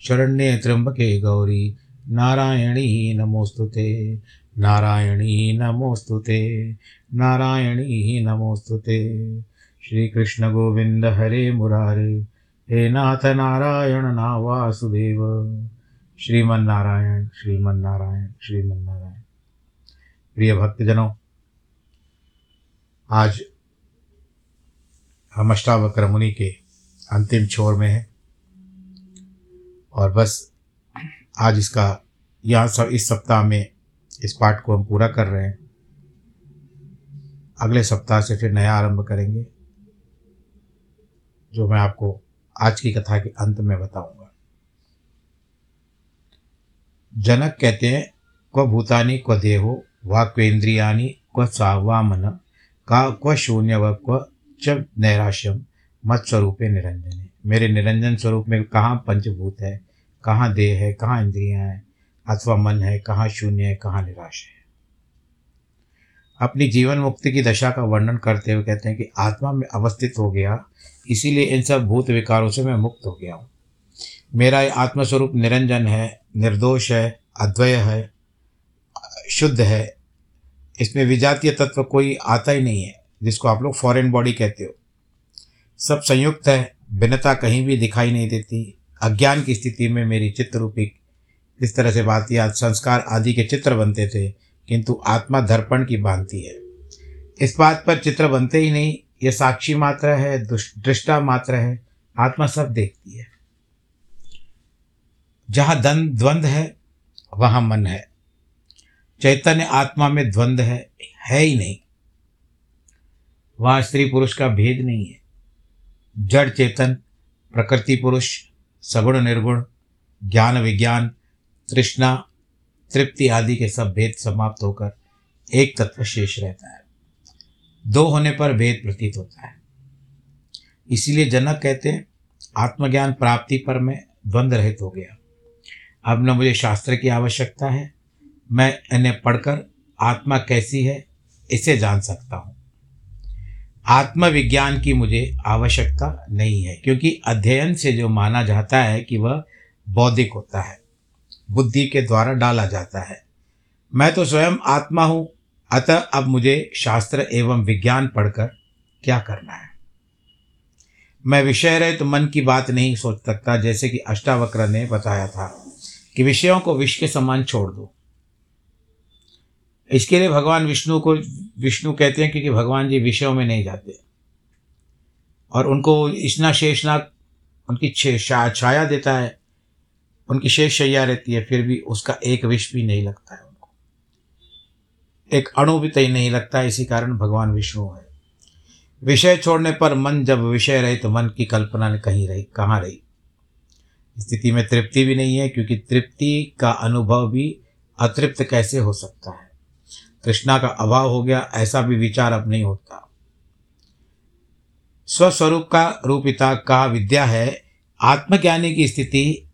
शरण्ये त्र्यम्बके गौरी। नारायणी नमोऽस्तु ते। नारायणी नमोऽस्तु ते। नारायणी नमोऽस्तु ते। श्रीकृष्णगोविन्द हरे मुरारे। हे नाथ नारायण नावासुदेव श्रीमन्नारायण श्रीमन्नारायण श्रीमन्नारायण। प्रिय भक्तजनों, आज हम अष्टावक्र मुनि के अंतिम छोर में हैं। और बस आज इसका, यहाँ सब, इस सप्ताह में इस पाठ को हम पूरा कर रहे हैं। अगले सप्ताह से फिर नया आरंभ करेंगे, जो मैं आपको आज की कथा के अंत में बताऊँगा। जनक कहते हैं, क्व भूतानी क्व देहो, वा क्वेन्द्रियानी क्व सावा मन, का क्व शून्य व क्व च नैराश्यम मत स्वरूपे निरंजने। मेरे निरंजन स्वरूप में कहाँ पंचभूत है? कहाँ देह है, कहाँ इंद्रियाँ हैं, अथवा मन है, कहाँ शून्य है, कहाँ निराश है। अपनी जीवन मुक्ति की दशा का वर्णन करते हुए कहते हैं कि आत्मा में अवस्थित हो गया, इसीलिए इन सब भूत विकारों से मैं मुक्त हो गया हूँ। मेरा आत्मस्वरूप निरंजन है, निर्दोष है, अद्वय है, शुद्ध है। इसमें विजातीय तत्व कोई आता ही नहीं है, जिसको आप लोग फॉरेन बॉडी कहते हो। सब संयुक्त है, भिन्नता कहीं भी दिखाई नहीं देती। अज्ञान की स्थिति में मेरी चित्र रूपी इस तरह से या संस्कार आदि के चित्र बनते थे, किंतु आत्मा दर्पण की बांधती है। इस बात पर चित्र बनते ही नहीं, ये साक्षी मात्र है, दृष्टा मात्र है, आत्मा सब देखती है। जहाँ दन द्वंद्व है, वहाँ मन है। चैतन्य आत्मा में द्वंद्व है है ही नहीं। वहाँ स्त्री पुरुष का भेद नहीं है। जड़ चेतन, प्रकृति पुरुष सगुण निर्गुण, ज्ञान विज्ञान, तृष्णा, तृप्ति आदि के सब भेद समाप्त होकर एक तत्व शेष रहता है। दो होने पर भेद प्रतीत होता है। इसीलिए जनक कहते हैं, आत्मज्ञान प्राप्ति पर मैं द्वंद्व रहित हो गया। अब न मुझे शास्त्र की आवश्यकता है। मैं इन्हें पढ़कर आत्मा कैसी है, इसे जान सकता हूँ। आत्मविज्ञान की मुझे आवश्यकता नहीं है, क्योंकि अध्ययन से जो माना जाता है कि वह बौद्धिक होता है, बुद्धि के द्वारा डाला जाता है। मैं तो स्वयं आत्मा हूँ, अतः अब मुझे शास्त्र एवं विज्ञान पढ़कर क्या करना है? मैं विषय रहित तो मन की बात नहीं सोच सकता, जैसे कि अष्टावक्र ने बताया था कि विषयों को विष के समान छोड़ दो। इसके लिए भगवान विष्णु को, विष्णु कहते हैं क्योंकि भगवान जी विषयों में नहीं जाते। और उनको इतना शेषनाग, उनकी छाया देता है, उनकी शेष शैया रहती है, फिर भी उसका एक विष भी नहीं लगता है उनको। एक अणु भी तय नहीं लगता है इसी कारण भगवान विष्णु है। विषय छोड़ने पर मन जब विषय रहे तो मन की कल्पना कहीं रही, कहाँ रही? स्थिति में तृप्ति भी नहीं है, क्योंकि तृप्ति का अनुभव भी अतृप्त कैसे हो सकता है? तृष्णा का अभाव हो गया, ऐसा भी विचार अब नहीं होता। स्वस्वरूप का रूपिता का विद्या है, आत्मज्ञानी की स्थिति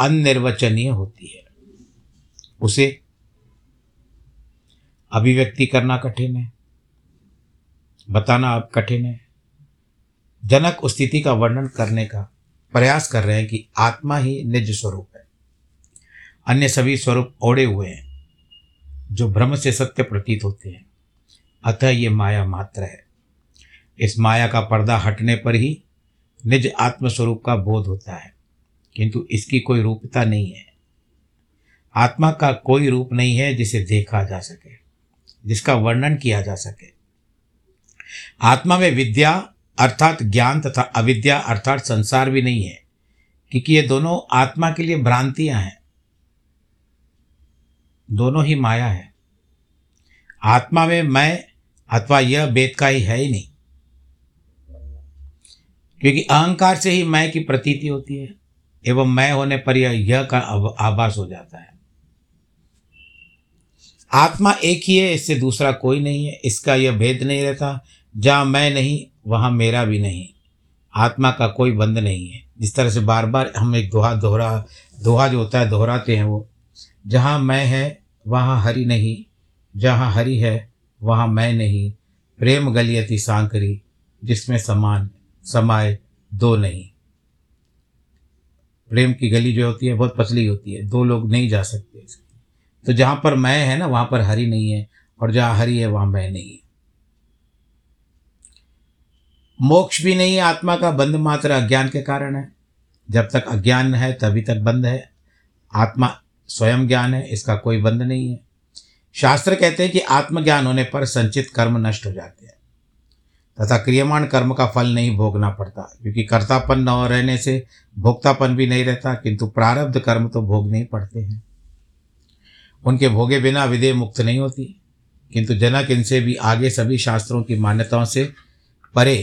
अनिर्वचनीय होती है। उसे अभिव्यक्ति करना कठिन है, बताना अब कठिन है। जनक उस स्थिति का वर्णन करने का प्रयास कर रहे हैं कि आत्मा ही निज स्वरूप है। अन्य सभी स्वरूप ओढ़े हुए हैं। जो भ्रम से सत्य प्रतीत होते हैं। अतः ये माया मात्र है। इस माया का पर्दा हटने पर ही निज आत्मस्वरूप का बोध होता है। किंतु इसकी कोई रूपता नहीं है। आत्मा का कोई रूप नहीं है जिसे देखा जा सके, जिसका वर्णन किया जा सके। आत्मा में विद्या अर्थात ज्ञान तथा अविद्या अर्थात संसार भी नहीं है, क्योंकि ये दोनों आत्मा के लिए भ्रांतियाँ हैं। दोनों ही माया है। आत्मा में मैं अथवा यह भेद का ही है ही नहीं। क्योंकि अहंकार से ही मैं की प्रतीति होती है, एवं मैं होने पर यह यह का आभास हो जाता है। आत्मा एक ही है, इससे दूसरा कोई नहीं है, इसका यह भेद नहीं रहता, जहाँ मैं नहीं, वहाँ मेरा भी नहीं। आत्मा का कोई बंध नहीं है। जिस तरह से बार बार हम एक दोहा दोहरा, दोहा जो होता है, दोहराते हैं वो जहाँ मैं है, वहाँ हरि नहीं। जहाँ हरि है, वहाँ मैं नहीं। प्रेम गलियती सांकरी, जिसमें समान समाए दो नहीं। प्रेम की गली जो होती है, बहुत पतली होती है। दो लोग नहीं जा सकते तो जहाँ पर मैं है ना, वहाँ पर हरि नहीं है, और जहाँ हरि है, वहाँ मैं नहीं। है मोक्ष भी नहीं, आत्मा का बंद मात्र अज्ञान के कारण है। जब तक अज्ञान है, तभी तक बंध है। आत्मा स्वयं ज्ञान है, इसका कोई बंध नहीं है। शास्त्र कहते हैं कि आत्मज्ञान होने पर संचित कर्म नष्ट हो जाते हैं। तथा क्रियमाण कर्म का फल नहीं भोगना पड़ता, क्योंकि कर्तापन न रहने से भोक्तापन भी नहीं रहता, किंतु प्रारब्ध कर्म तो भोगने ही पड़ते हैं। उनके भोगे बिना विधेय मुक्त नहीं होती, किंतु जनक इनसे भी आगे सभी शास्त्रों की मान्यताओं से परे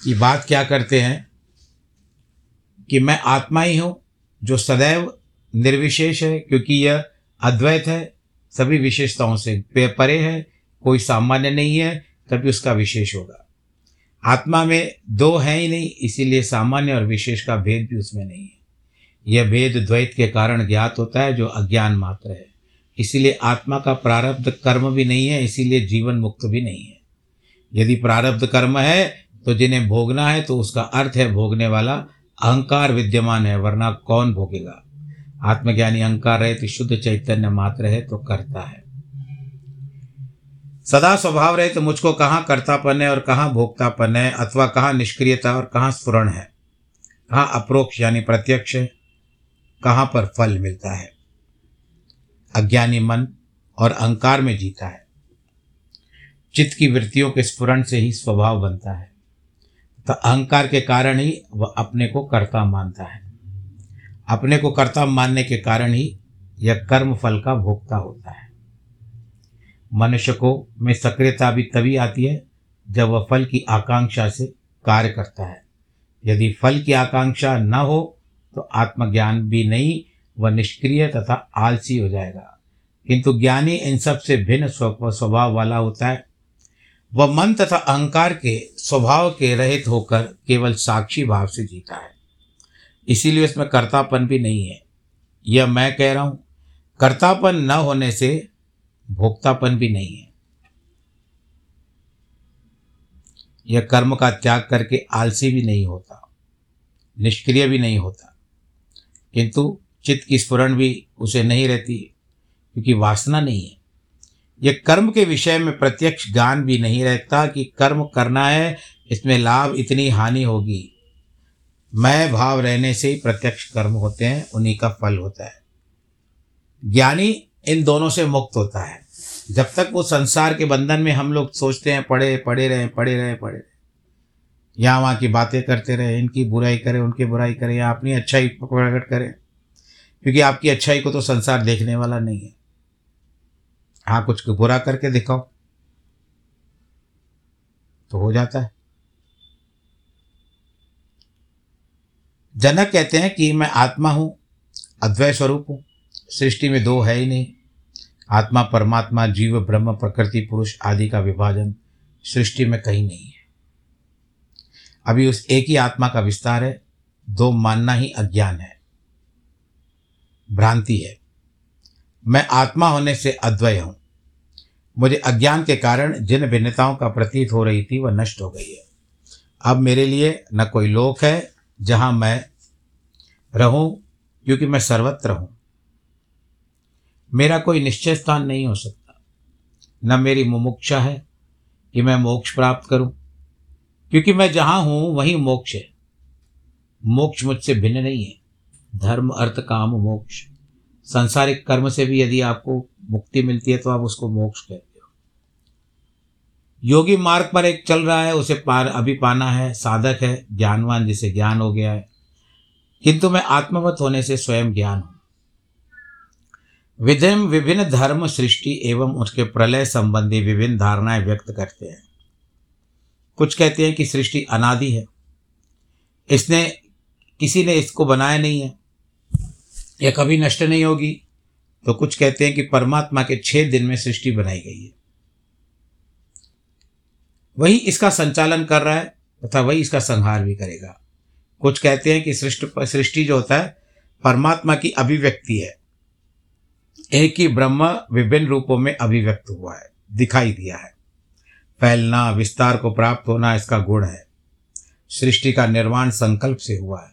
की बात क्या करते हैं कि मैं आत्मा ही हूँ जो सदैव निर्विशेष है, क्योंकि यह अद्वैत है, सभी विशेषताओं से परे है, कोई सामान्य नहीं है, तभी उसका विशेष होगा। आत्मा में दो है ही नहीं, इसीलिए सामान्य और विशेष का भेद भी उसमें नहीं है। यह भेद द्वैत के कारण ज्ञात होता है, जो अज्ञान मात्र है। इसीलिए आत्मा का प्रारब्ध कर्म भी नहीं है, इसीलिए जीवन मुक्त भी नहीं है। यदि प्रारब्ध कर्म है तो जिन्हें भोगना है तो उसका अर्थ है भोगने वाला अहंकार विद्यमान है, वरना कौन भोगेगा? आत्मज्ञानी अहंकार रहे तो शुद्ध चैतन्य मात्र है तो करता है। सदा स्वभाव रहे तो मुझको कहाँ कर्तापन है और कहाँ भोक्तापन है, अथवा कहाँ निष्क्रियता और कहाँ स्फुरण है? कहाँ अप्रोक्ष यानी प्रत्यक्ष है? कहाँ पर फल मिलता है? अज्ञानी मन और अहंकार में जीता है। चित्त की वृत्तियों के स्फुरण से ही स्वभाव बनता है। तो अहंकार के कारण ही वह अपने को कर्ता मानता है। अपने को कर्ता मानने के कारण ही यह कर्म फल का भोक्ता होता है। मनुष्य को में सक्रियता भी तभी आती है जब वह फल की आकांक्षा से कार्य करता है। यदि फल की आकांक्षा न हो तो आत्मज्ञान भी नहीं, वह निष्क्रिय तथा आलसी हो जाएगा। किंतु ज्ञानी इन सबसे भिन्न स्वभाव वाला होता है। वह मन तथा अहंकार के स्वभाव के रहित होकर केवल साक्षी भाव से जीता है। इसीलिए उसमें कर्तापन भी नहीं है। यह मैं कह रहा हूँ, कर्तापन न होने से भोक्तापन भी नहीं है। यह कर्म का त्याग करके आलसी भी नहीं होता, निष्क्रिय भी नहीं होता। किंतु चित्त की स्फुरण भी उसे नहीं रहती, क्योंकि वासना नहीं है। यह कर्म के विषय में प्रत्यक्ष ज्ञान भी नहीं रहता कि कर्म करना है, इसमें लाभ इतनी हानि होगी। मैं भाव रहने से ही प्रत्यक्ष कर्म होते हैं, उन्हीं का फल होता है। ज्ञानी इन दोनों से मुक्त होता है। जब तक वो संसार के बंधन में हम लोग सोचते हैं पढ़े पढ़े रहें पढ़े रहें पढ़े रहें। यहाँ वहाँ की बातें करते रहे, इनकी बुराई करें, उनकी बुराई करें, या अपनी अच्छाई प्रकट करें। क्योंकि आपकी अच्छाई को तो संसार देखने वाला नहीं है। हाँ कुछ बुरा करके दिखाओ। तो हो जाता है। जनक कहते हैं कि मैं आत्मा हूँ अद्वैय स्वरूप हूँ, सृष्टि में दो है ही नहीं। आत्मा परमात्मा, जीव, ब्रह्म, प्रकृति, पुरुष आदि का विभाजन सृष्टि में कहीं नहीं है। अभी उस एक ही आत्मा का विस्तार है, दो मानना ही अज्ञान है। भ्रांति है। मैं आत्मा होने से अद्वय हूँ। मुझे अज्ञान के कारण जिन भिन्नताओं का प्रतीत हो रही थी, वह नष्ट हो गई है। अब मेरे लिए न कोई लोक है जहाँ मैं रहूँ, क्योंकि मैं सर्वत्र हूँ। मेरा कोई निश्चय स्थान नहीं हो सकता। न मेरी मुमुक्षा है कि मैं मोक्ष प्राप्त करूँ, क्योंकि मैं जहाँ हूँ, वहीं मोक्ष है। मोक्ष मुझसे भिन्न नहीं है। धर्म, अर्थ, काम, मोक्ष। संसारिक कर्म से भी यदि आपको मुक्ति मिलती है तो आप उसको मोक्ष कहते हो। योगी मार्ग पर एक चल रहा है, उसे पार, अभी पाना है, साधक है, ज्ञानवान जिसे ज्ञान हो गया है। किंतु मैं आत्मवत होने से स्वयं ज्ञान हूँ। विधिम विभिन्न धर्म सृष्टि एवं उसके प्रलय संबंधी विभिन्न धारणाएँ व्यक्त करते हैं। कुछ कहते हैं कि सृष्टि अनादि है। इसने, किसी ने इसको बनाया नहीं है। यह कभी नष्ट नहीं होगी तो कुछ कहते हैं कि परमात्मा के छह दिन में सृष्टि बनाई गई है। वही इसका संचालन कर रहा है तथा वही इसका संहार भी करेगा। कुछ कहते हैं कि सृष्टि सृष्टि जो होता है, परमात्मा की अभिव्यक्ति है। एक ही ब्रह्म विभिन्न रूपों में अभिव्यक्त हुआ है, दिखाई दिया है। फैलना, विस्तार को प्राप्त होना इसका गुण है। सृष्टि का निर्माण संकल्प से हुआ है।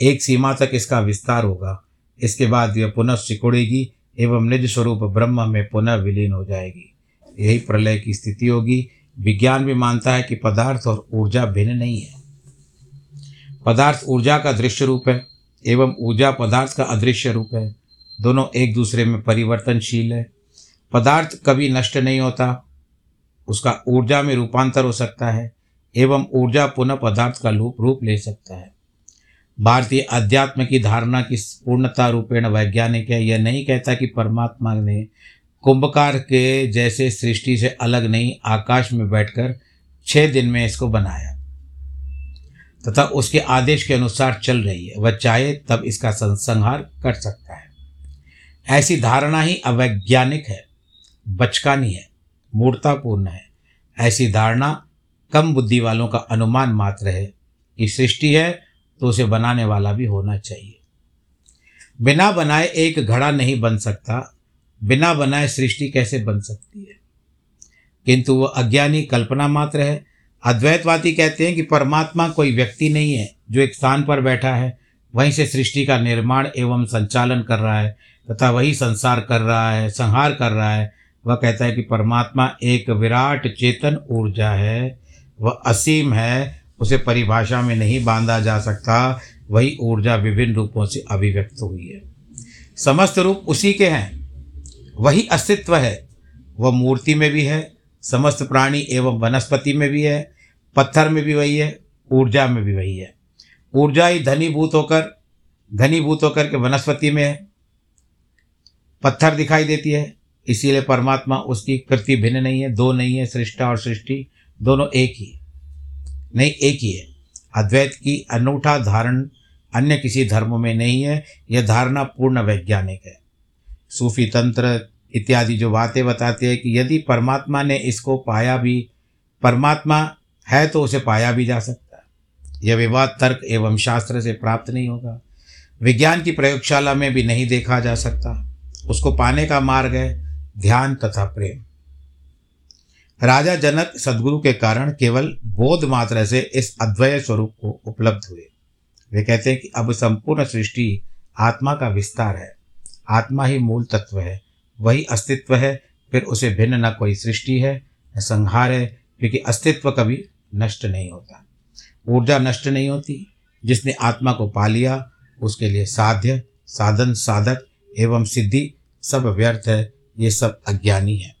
एक सीमा तक इसका विस्तार होगा। इसके बाद यह पुनः सिकुड़ेगी एवं निज स्वरूप ब्रह्म में पुनः विलीन हो जाएगी। यही प्रलय की स्थिति होगी। विज्ञान भी मानता है कि पदार्थ और ऊर्जा भिन्न नहीं है। पदार्थ ऊर्जा का दृश्य रूप है एवं ऊर्जा पदार्थ का अदृश्य रूप है। दोनों एक दूसरे में परिवर्तनशील है। पदार्थ कभी नष्ट नहीं होता, उसका ऊर्जा में रूपांतर हो सकता है एवं ऊर्जा पुनः पदार्थ का रूप रूप ले सकता है। भारतीय अध्यात्म की धारणा की पूर्णता रूपेण वैज्ञानिक है। यह नहीं कहता कि परमात्मा ने कुंभकार के जैसे सृष्टि से अलग नहीं, आकाश में बैठकर छः दिन में इसको बनाया। तथा उसके आदेश के अनुसार चल रही है। वह चाहे तब इसका संहार कर सकता है। ऐसी धारणा ही अवैज्ञानिक है, बचकानी है, मूर्तापूर्ण है। ऐसी धारणा कम बुद्धि वालों का अनुमान मात्र है कि सृष्टि है तो उसे बनाने वाला भी होना चाहिए। बिना बनाए एक घड़ा नहीं बन सकता। बिना बनाए सृष्टि कैसे बन सकती है? किंतु वह अज्ञानी कल्पना मात्र है। अद्वैतवादी कहते हैं कि परमात्मा कोई व्यक्ति नहीं है जो एक स्थान पर बैठा है। वहीं से सृष्टि का निर्माण एवं संचालन कर रहा है तथा वही संसार कर रहा है, संहार कर रहा है। वह कहता है कि परमात्मा एक विराट चेतन ऊर्जा है। वह असीम है उसे परिभाषा में नहीं बांधा जा सकता। वही ऊर्जा विभिन्न रूपों से अभिव्यक्त हुई है। समस्त रूप उसी के हैं। वही अस्तित्व है। वह मूर्ति में भी है। समस्त प्राणी एवं वनस्पति में भी है। पत्थर में भी वही है। ऊर्जा में भी वही है। ऊर्जा ही धनीभूत होकर धनीभूत होकर के वनस्पति में है। पत्थर दिखाई देती है। इसीलिए परमात्मा उसकी कृति भिन्न नहीं है। दो नहीं है। सृष्टा और सृष्टि दोनों एक ही नहीं, एक ही है। अद्वैत की अनूठा धारण अन्य किसी धर्म में नहीं है, यह धारणा पूर्ण वैज्ञानिक है। सूफी तंत्र इत्यादि जो बातें बताते हैं कि यदि परमात्मा ने इसको पाया भी, परमात्मा है तो उसे पाया भी जा सकता है। यह विवाद तर्क एवं शास्त्र से प्राप्त नहीं होगा। विज्ञान की प्रयोगशाला में भी नहीं देखा जा सकता। उसको पाने का मार्ग है ध्यान तथा प्रेम। राजा जनक सदगुरु के कारण केवल बोध मात्र से इस अद्वय स्वरूप को उपलब्ध हुए। वे कहते हैं कि अब संपूर्ण सृष्टि आत्मा का विस्तार है। आत्मा ही मूल तत्व है, वही अस्तित्व है, फिर उसे भिन्न न कोई सृष्टि है, न संहार है, क्योंकि अस्तित्व कभी नष्ट नहीं होता। ऊर्जा नष्ट नहीं होती, जिसने आत्मा को पा लिया, उसके लिए साध्य, साधन साधक एवं सिद्धि सब व्यर्थ है, ये सब अज्ञानी है।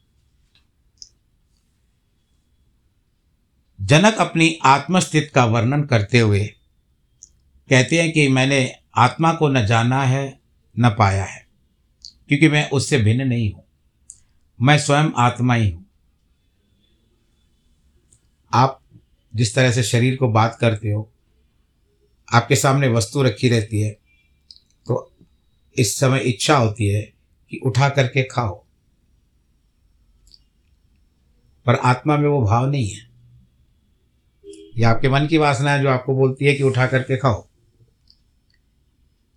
जनक अपनी आत्मस्थित का वर्णन करते हुए कहते हैं कि मैंने आत्मा को न जाना है, न पाया है, क्योंकि मैं उससे भिन्न नहीं हूँ। मैं स्वयं आत्मा ही हूँ। आप जिस तरह से शरीर को बात करते हो, आपके सामने वस्तु रखी रहती है तो इस समय इच्छा होती है कि उठा करके खाओ। पर आत्मा में वो भाव नहीं है। ये आपके मन की वासना है जो आपको बोलती है कि उठा करके खाओ।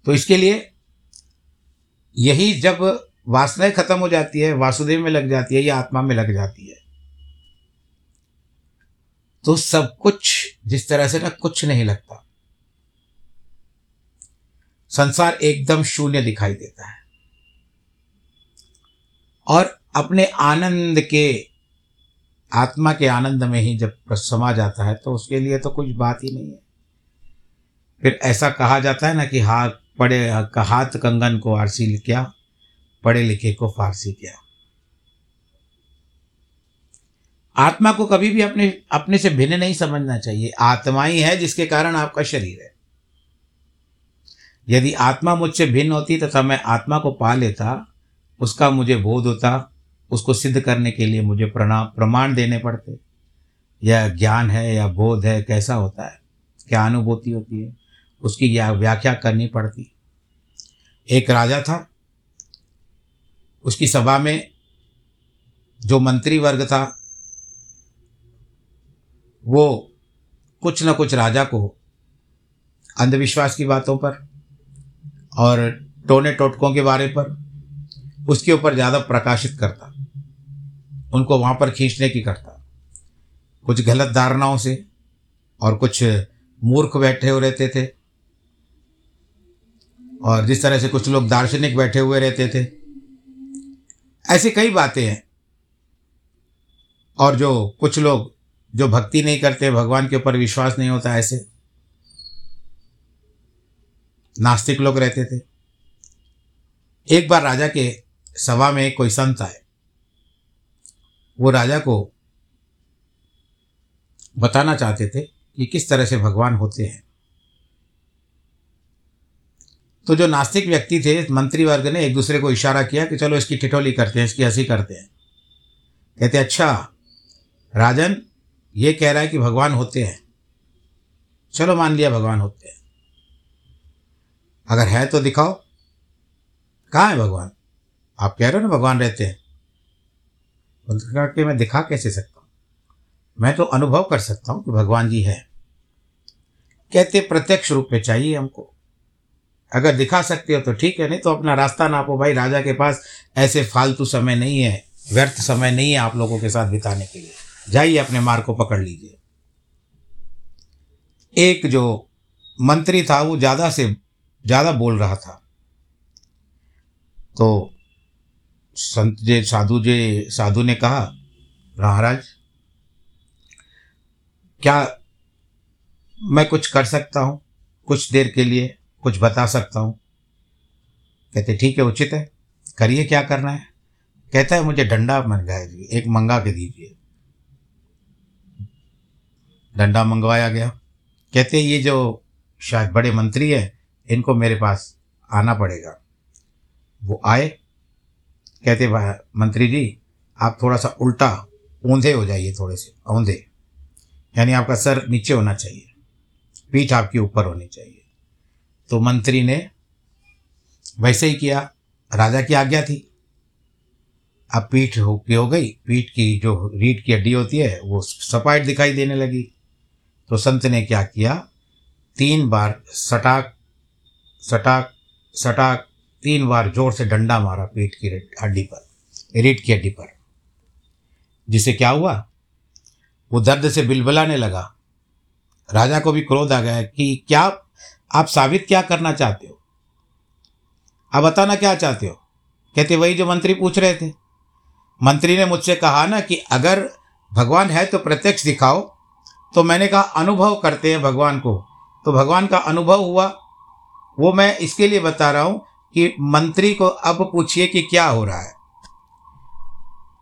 तो इसके लिए यही जब वासनाएँ खत्म हो जाती है, वासुदेव में लग जाती है या आत्मा में लग जाती है तो सब कुछ जिस तरह से ना कुछ नहीं लगता। संसार एकदम शून्य दिखाई देता है। और अपने आनंद के आत्मा के आनंद में ही जब समा जाता है तो उसके लिए तो कुछ बात ही नहीं है। फिर ऐसा कहा जाता है ना कि हाथ पढ़े हाथ कंगन को आरसी क्या पढ़े लिखे को फारसी क्या। आत्मा को कभी भी अपने अपने से भिन्न नहीं समझना चाहिए। आत्मा ही है जिसके कारण आपका शरीर है। यदि आत्मा मुझसे भिन्न होती तथा मैं आत्मा को पा लेता, उसका मुझे बोध होता उसको सिद्ध करने के लिए मुझे प्रणाम प्रमाण देने पड़ते। या ज्ञान है, या बोध है, कैसा होता है? क्या अनुभूति होती है? उसकी व्याख्या करनी पड़ती। एक राजा था। उसकी सभा में जो मंत्री वर्ग था, वो कुछ न कुछ राजा को अंधविश्वास की बातों पर और टोने टोटकों के बारे पर उसके ऊपर ज़्यादा प्रकाशित करता। उनको वहाँ पर खींचने की करता। कुछ गलत धारणाओं से और कुछ मूर्ख बैठे हुए रहते थे। और जिस तरह से कुछ लोग दार्शनिक बैठे हुए रहते थे। ऐसी कई बातें हैं। और जो कुछ लोग जो भक्ति नहीं करते, भगवान के ऊपर विश्वास नहीं होता ऐसे। नास्तिक लोग रहते थे। एक बार राजा के सभा में कोई संत आए। वो राजा को बताना चाहते थे कि किस तरह से भगवान होते हैं। तो जो नास्तिक व्यक्ति थे मंत्री वर्ग ने एक दूसरे को इशारा किया कि चलो इसकी ठिठोली करते हैं, इसकी हँसी करते हैं। कहते अच्छा राजन, ये कह रहा है कि भगवान होते हैं। चलो मान लिया भगवान होते हैं। अगर है तो दिखाओ। कहाँ है भगवान? आप कह रहे हो ना भगवान रहते हैं। के मैं दिखा कैसे सकता हूँ? मैं तो अनुभव कर सकता हूँ कि भगवान जी है। कहते, प्रत्यक्ष रूप में चाहिए हमको। अगर दिखा सकते हो तो ठीक है, नहीं तो अपना रास्ता नापो भाई। राजा के पास ऐसे फालतू समय नहीं है, व्यर्थ समय नहीं है आप लोगों के साथ बिताने के लिए। जाइए अपने मार्ग को पकड़ लीजिए। एक जो मंत्री था, वो ज़्यादा से ज़्यादा बोल रहा था। तो संत जे, साधु जे, साधु ने कहा, महाराज, क्या मैं कुछ कर सकता हूँ? कुछ देर के लिए कुछ बता सकता हूँ? कहते, ठीक है, उचित है। करिए, क्या करना है? कहता है, मुझे डंडा मंगाए एक मंगा के दीजिए। डंडा मंगवाया गया। कहते, ये जो शायद बड़े मंत्री हैं, इनको मेरे पास आना पड़ेगा। वो आए। कहते मंत्री जी, आप थोड़ा सा उल्टा ऊंधे हो जाइए थोड़े से, औंधे। यानी आपका सर नीचे होना चाहिए, पीठ आपके ऊपर होनी चाहिए। तो मंत्री ने वैसे ही किया, राजा की आज्ञा थी। अब पीठ हो की हो गई, पीठ की जो रीढ़ की हड्डी होती है, वो सपाट दिखाई देने लगी। तो संत ने क्या किया, तीन बार सटाक सटाक सटाक तीन बार ज़ोर से डंडा मारा पीठ की हड्डी पर रीढ़ की हड्डी पर। जिससे क्या हुआ? वो दर्द से बिलबलाने लगा। राजा को भी क्रोध आ गया कि क्या आप साबित क्या करना चाहते हो? आप बताना क्या चाहते हो? कहते, वही जो मंत्री पूछ रहे थे। मंत्री ने मुझसे कहा ना कि अगर भगवान है तो प्रत्यक्ष दिखाओ। तो मैंने कहा, अनुभव करते हैं भगवान को। तो भगवान का अनुभव हुआ। वो मैं इसके लिए बता रहा हूँ कि मंत्री को अब पूछिए कि क्या हो रहा है।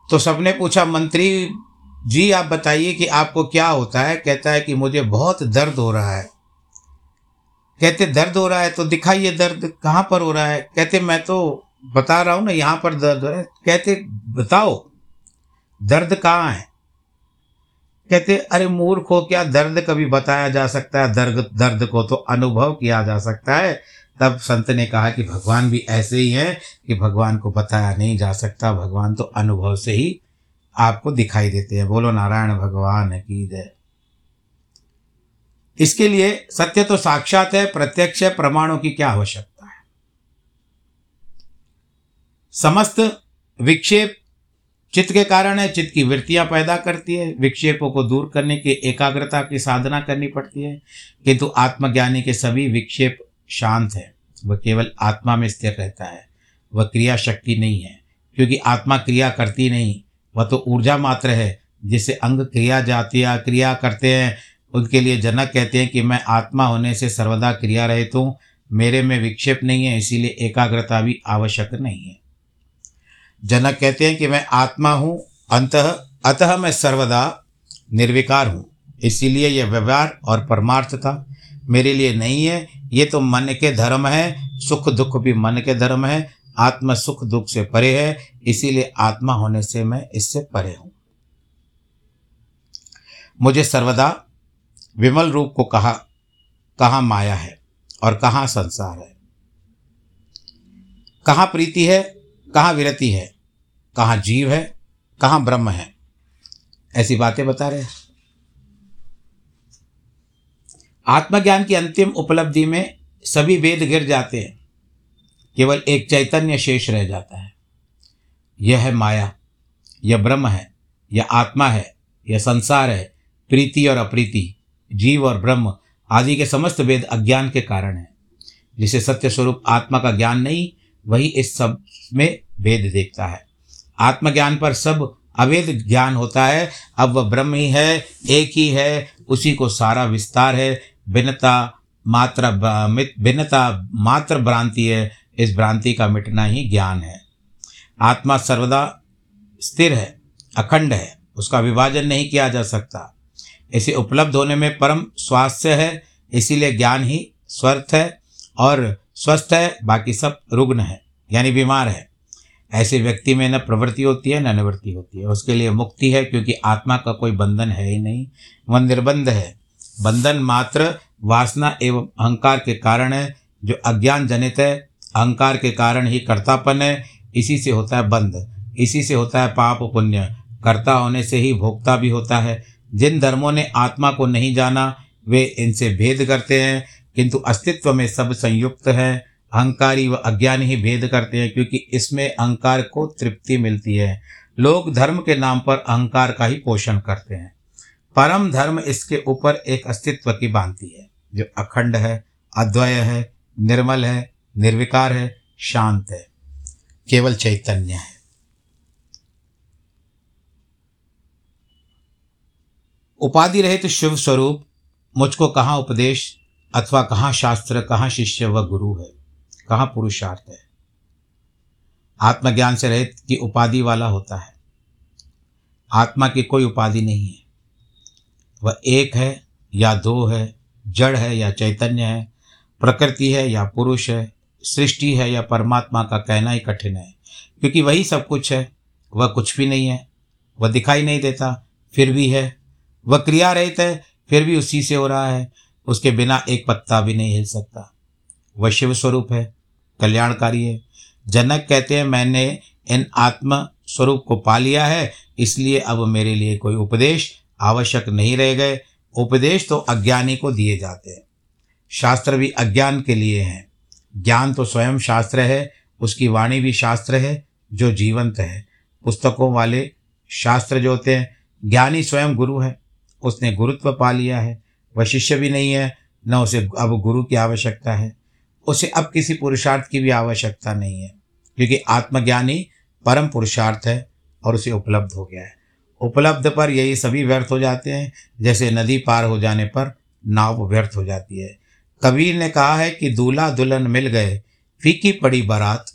तो सबने पूछा, मंत्री जी, आप बताइए कि आपको क्या होता है? कहता है कि मुझे बहुत दर्द हो रहा है। कहते, दर्द हो रहा है तो दिखाइए दर्द कहाँ पर हो रहा है? कहते, मैं तो बता रहा हूँ ना, यहाँ पर दर्द हो रहा है। कहते, बताओ, दर्द कहाँ है? कहते, अरे मूर्ख हो क्या दर्द कभी बताया जा सकता है? दर्द दर्द को तो अनुभव किया जा सकता है। तब संत ने कहा कि भगवान भी ऐसे ही हैं कि भगवान को बताया नहीं जा सकता, भगवान तो अनुभव से ही आपको दिखाई देते हैं। बोलो, नारायण भगवान की जय। इसके लिए सत्य तो साक्षात है, प्रत्यक्ष है, प्रमाणों की क्या आवश्यकता है? समस्त विक्षेप चित्त के कारण है, चित्त की वृत्तियाँ पैदा करती है, विक्षेपों को दूर करने की एकाग्रता की साधना करनी पड़ती है। किंतु आत्मज्ञानी के सभी विक्षेप शांत है। वह केवल आत्मा में स्थिर रहता है। वह क्रिया शक्ति नहीं है, क्योंकि आत्मा क्रिया करती नहीं। वह तो ऊर्जा मात्र है, जिसे अंग क्रिया जाती या क्रिया करते हैं, उनके लिए जनक कहते हैं कि मैं आत्मा होने से सर्वदा क्रिया रहित हूँ। मेरे में विक्षेप नहीं है, इसीलिए एकाग्रता भी आवश्यक नहीं है। जनक कहते हैं कि मैं आत्मा हूँ, अंत, अतः मैं सर्वदा निर्विकार हूँ। इसीलिए यह व्यवहार और परमार्थ था। मेरे लिए नहीं है। ये तो मन के धर्म है। सुख दुख भी मन के धर्म है। आत्मा सुख दुख से परे है। इसीलिए आत्मा होने से मैं इससे परे हूँ। मुझे सर्वदा विमल रूप को कहा, कहाँ माया है और कहाँ संसार है? कहाँ प्रीति है, कहाँ विरति है, कहाँ जीव है, कहाँ ब्रह्म है? ऐसी बातें बता रहे आत्मज्ञान की अंतिम उपलब्धि में सभी वेद गिर जाते हैं। केवल एक चैतन्य शेष रह जाता है। यह है माया, यह ब्रह्म है, यह आत्मा है, यह संसार है, प्रीति और अप्रीति, जीव और ब्रह्म आदि के समस्त वेद अज्ञान के कारण है। जिसे सत्य स्वरूप आत्मा का ज्ञान नहीं, वही इस सब में भेद देखता है। आत्मज्ञान पर सब अवेद ज्ञान होता है। अब वह ब्रह्म ही है, एक ही है, उसी को सारा विस्तार है। भिन्नता मात्र भिन्नता मात्र भ्रांति है, इस भ्रांति का मिटना ही ज्ञान है। आत्मा सर्वदा स्थिर है, अखंड है, उसका विभाजन नहीं किया जा सकता। इसे उपलब्ध होने में परम स्वास्थ्य है, इसीलिए ज्ञान ही स्वर्थ है और स्वस्थ है, बाकी सब रुग्ण है, यानी बीमार है। ऐसे व्यक्ति में न प्रवृत्ति होती है, न निवृत्ति होती है। उसके लिए मुक्ति है, क्योंकि आत्मा का कोई बंधन है ही नहीं, वह निर्बंध है। बंधन मात्र, वासना एवं अहंकार के कारण है, जो अज्ञान जनित है, अहंकार के कारण ही कर्तापन है, इसी से होता है बंध, इसी से होता है पाप पुण्य, कर्ता होने से ही भोक्ता भी होता है। जिन धर्मों ने आत्मा को नहीं जाना, वे इनसे भेद करते हैं, किंतु अस्तित्व में सब संयुक्त है। अहंकारी व अज्ञानी ही भेद करते हैं, क्योंकि इसमें अहंकार को तृप्ति मिलती है। लोग धर्म के नाम पर अहंकार का ही पोषण करते हैं। परम धर्म इसके ऊपर एक अस्तित्व की बांधती है, जो अखंड है, अद्वय है, निर्मल है, निर्विकार है, शांत है, केवल चैतन्य है। उपाधि रहित तो शिव स्वरूप, मुझको कहाँ उपदेश अथवा कहाँ शास्त्र, कहाँ शिष्य व गुरु है, कहाँ पुरुषार्थ है? आत्मज्ञान से रहित की उपाधि वाला होता है। आत्मा की कोई उपाधि नहीं है। वह एक है या दो है, जड़ है या चैतन्य है, प्रकृति है या पुरुष है, सृष्टि है या परमात्मा का कहना ही कठिन है। क्योंकि वही सब कुछ है, वह कुछ भी नहीं है, वह दिखाई नहीं देता, फिर भी है, वह क्रिया रहित है, फिर भी उसी से हो रहा है, उसके बिना एक पत्ता भी नहीं हिल सकता। वह शिव स्वरूप है, कल्याणकारी है, जनक कहते हैं, मैंने इन आत्म स्वरूप को पा लिया है, इसलिए अब मेरे लिए कोई उपदेश आवश्यक नहीं रह गए। उपदेश तो अज्ञानी को दिए जाते हैं। शास्त्र भी अज्ञान के लिए हैं। ज्ञान तो स्वयं शास्त्र है, उसकी वाणी भी शास्त्र है, जो जीवंत है। पुस्तकों वाले शास्त्र जो होते हैं, ज्ञानी स्वयं गुरु है। उसने गुरुत्व पा लिया है। वह शिष्य भी नहीं है, न उसे अब गुरु की आवश्यकता है। उसे अब किसी पुरुषार्थ की भी आवश्यकता नहीं है, क्योंकि आत्मज्ञानी परम पुरुषार्थ है और उसे उपलब्ध हो गया है। उपलब्ध पर यही सभी व्यर्थ हो जाते हैं। जैसे नदी पार हो जाने पर नाव व्यर्थ हो जाती है। कबीर ने कहा है कि दूल्हा दुल्हन मिल गए, फीकी पड़ी बारात।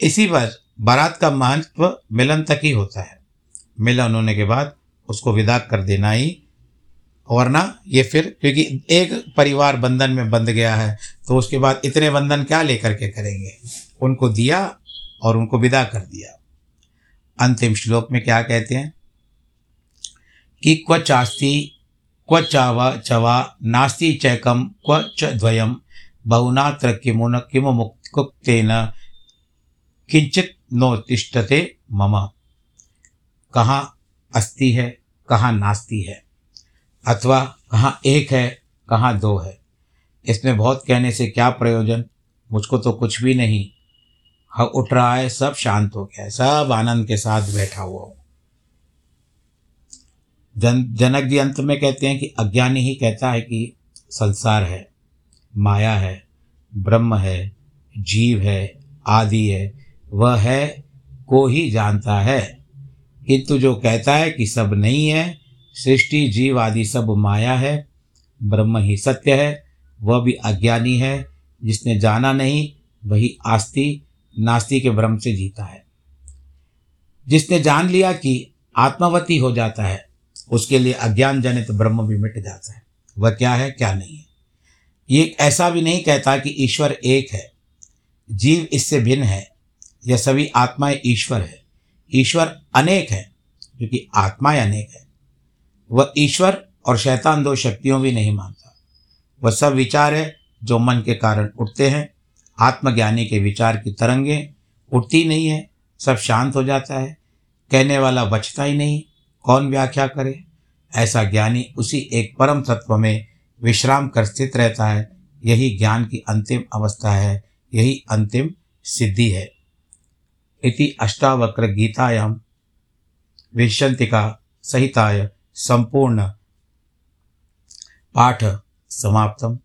इसी पर बारात का महत्व मिलन तक ही होता है। मिलन होने के बाद उसको विदा कर देना ही। वरना ये फिर, क्योंकि एक परिवार बंधन में बंध गया है तो उसके बाद इतने बंधन क्या लेकर के करेंगे? उनको दिया और उनको विदा कर दिया। अंतिम श्लोक में क्या कहते हैं? कि क्व चास्ति, क्व चाव, चवा, नास्ति चैकम क्व च द्वयम बहुनात्र किमुन, किम मुक्तेन किंचित नो तिष्ठते मम। कहाँ अस्ति है, कहाँ नास्ति है? अथवा कहाँ एक है, कहाँ दो है? इसमें बहुत कहने से क्या प्रयोजन? मुझको तो कुछ भी नहीं। उठ रहा है, सब शांत हो गया है, सब आनंद के साथ बैठा हुआ हूँ। जन, जनक जी अंत में कहते हैं कि अज्ञानी ही कहता है कि संसार है, माया है, ब्रह्म है, जीव है, आदि है, वह है, को ही जानता है। किंतु जो कहता है कि सब नहीं है, सृष्टि, जीव आदि सब माया है, ब्रह्म ही सत्य है, वह भी अज्ञानी है, जिसने जाना नहीं, वही आस्ति नास्ति के भ्रम से जीता है। जिसने जान लिया कि आत्मावती हो जाता है, उसके लिए अज्ञान जनित ब्रह्म भी मिट जाता है। वह क्या है, क्या नहीं है? ये ऐसा भी नहीं कहता कि ईश्वर एक है। जीव इससे भिन्न है। यह सभी आत्माएँ ईश्वर है। ईश्वर अनेक है क्योंकि आत्माएँ अनेक है। वह ईश्वर और शैतान दो शक्तियों भी नहीं मानता। वह सब विचार है, जो मन के कारण उठते हैं आत्मज्ञानी के विचार की तरंगें उठती नहीं है, सब शांत हो जाता है। कहने वाला बचता ही नहीं, कौन व्याख्या करे? ऐसा ज्ञानी उसी एक परम तत्व में विश्राम कर स्थित रहता है। यही ज्ञान की अंतिम अवस्था है, यही अंतिम सिद्धि है। इति अष्टावक्र गीतायाम विशंतिका सहिताय संपूर्ण पाठ समाप्तम।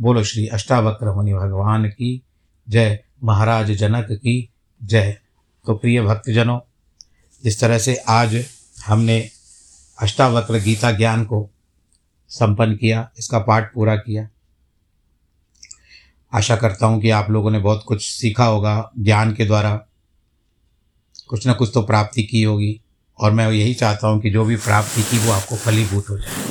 बोलो श्री अष्टावक्र मुनि भगवान की जय महाराज जनक की जय। तो प्रिय भक्तजनों जिस तरह से आज हमने अष्टावक्र गीता ज्ञान को संपन्न किया, इसका पाठ पूरा किया। आशा करता हूँ कि आप लोगों ने बहुत कुछ सीखा होगा ज्ञान के द्वारा। कुछ ना कुछ तो प्राप्ति की होगी, और मैं यही चाहता हूँ कि जो भी प्राप्ति की वो आपको फलीभूत हो जाए।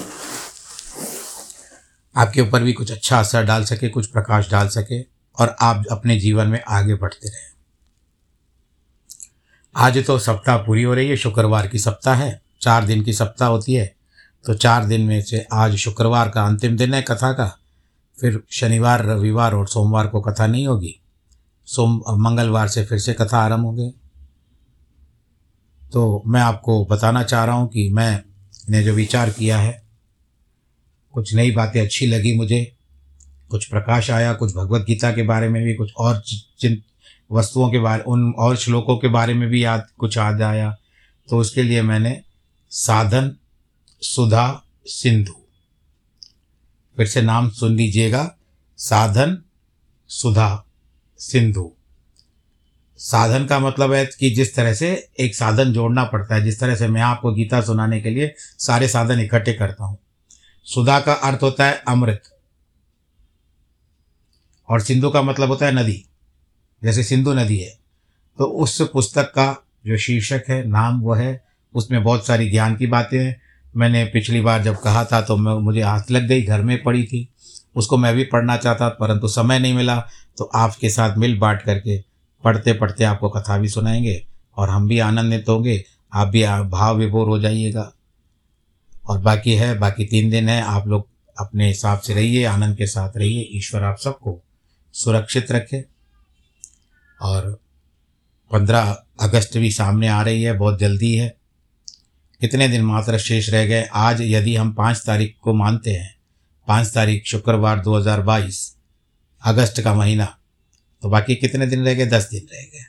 आपके ऊपर भी कुछ अच्छा असर डाल सके, कुछ प्रकाश डाल सके और आप अपने जीवन में आगे बढ़ते रहें। आज तो सप्ताह पूरी हो रही है, शुक्रवार की सप्ताह है, चार दिन की सप्ताह होती है तो चार दिन में से आज शुक्रवार का अंतिम दिन है कथा का, फिर शनिवार, रविवार और सोमवार को कथा नहीं होगी। सोम, मंगलवार से फिर से कथा आरंभ होगी। तो मैं आपको बताना चाह रहा हूँ कि मैंने जो विचार किया है, कुछ नई बातें अच्छी लगी मुझे कुछ प्रकाश आया, कुछ भगवत गीता के बारे में भी, कुछ और जिन वस्तुओं के बारे, उन और श्लोकों के बारे में भी याद, कुछ याद आया। तो उसके लिए मैंने साधन, सुधा, सिंधु। फिर से नाम सुन लीजिएगा। साधन, सुधा, सिंधु। साधन का मतलब है कि जिस तरह से एक साधन जोड़ना पड़ता है, जिस तरह से मैं आपको गीता सुनाने के लिए सारे साधन इकट्ठे करता हूँ। सुधा का अर्थ होता है अमृत। और सिंधु का मतलब होता है नदी। जैसे सिंधु नदी है तो उस पुस्तक का जो शीर्षक है, नाम वो है, उसमें बहुत सारी ज्ञान की बातें हैं। मैंने पिछली बार जब कहा था तो मैं, मुझे हाथ लग गई, घर में पड़ी थी। उसको मैं भी पढ़ना चाहता, परंतु समय नहीं मिला तो आपके साथ मिल बांट करके पढ़ते पढ़ते आपको कथा भी सुनाएँगे, और हम भी आनंदित होंगे। आप भी भाव विभोर हो जाइएगा। और बाकी है, बाकी तीन दिन है, आप लोग अपने हिसाब से रहिए, आनंद के साथ रहिए, ईश्वर आप सबको सुरक्षित रखे। और पंद्रह अगस्त भी सामने आ रही है, बहुत जल्दी है। कितने दिन मात्र शेष रह गए? आज यदि हम पाँच तारीख को मानते हैं, पाँच तारीख शुक्रवार 2022 अगस्त का महीना तो बाकी कितने दिन रह गए? दस दिन रह गए।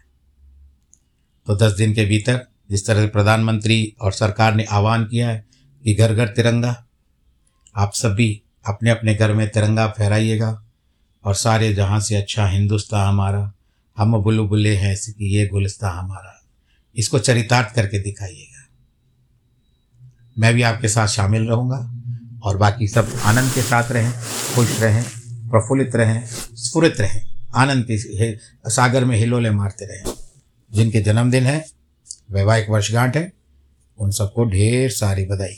तो दस दिन के भीतर जिस तरह से प्रधानमंत्री और सरकार ने आह्वान किया है कि घर घर तिरंगा, आप सभी अपने अपने घर में तिरंगा फहराइएगा। और सारे जहाँ से अच्छा हिंदुस्तान हमारा, हम बुलबुले हैं कि ये गुलस्ता हमारा। इसको चरितार्थ करके दिखाइएगा। मैं भी आपके साथ शामिल रहूँगा और बाकी सब आनंद के साथ रहें, खुश रहें, प्रफुल्लित रहें, स्फुरित रहें, आनंद के सागर में हिलोले मारते रहें। जिनके जन्मदिन है, वैवाहिक वर्षगांठ है, उन सबको ढेर सारी बधाई।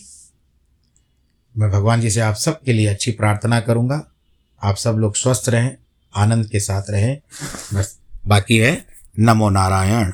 मैं भगवान जी से आप सबके लिए अच्छी प्रार्थना करूँगा। आप सब लोग स्वस्थ रहें आनंद के साथ रहें। बस बाकी है नमो नारायण।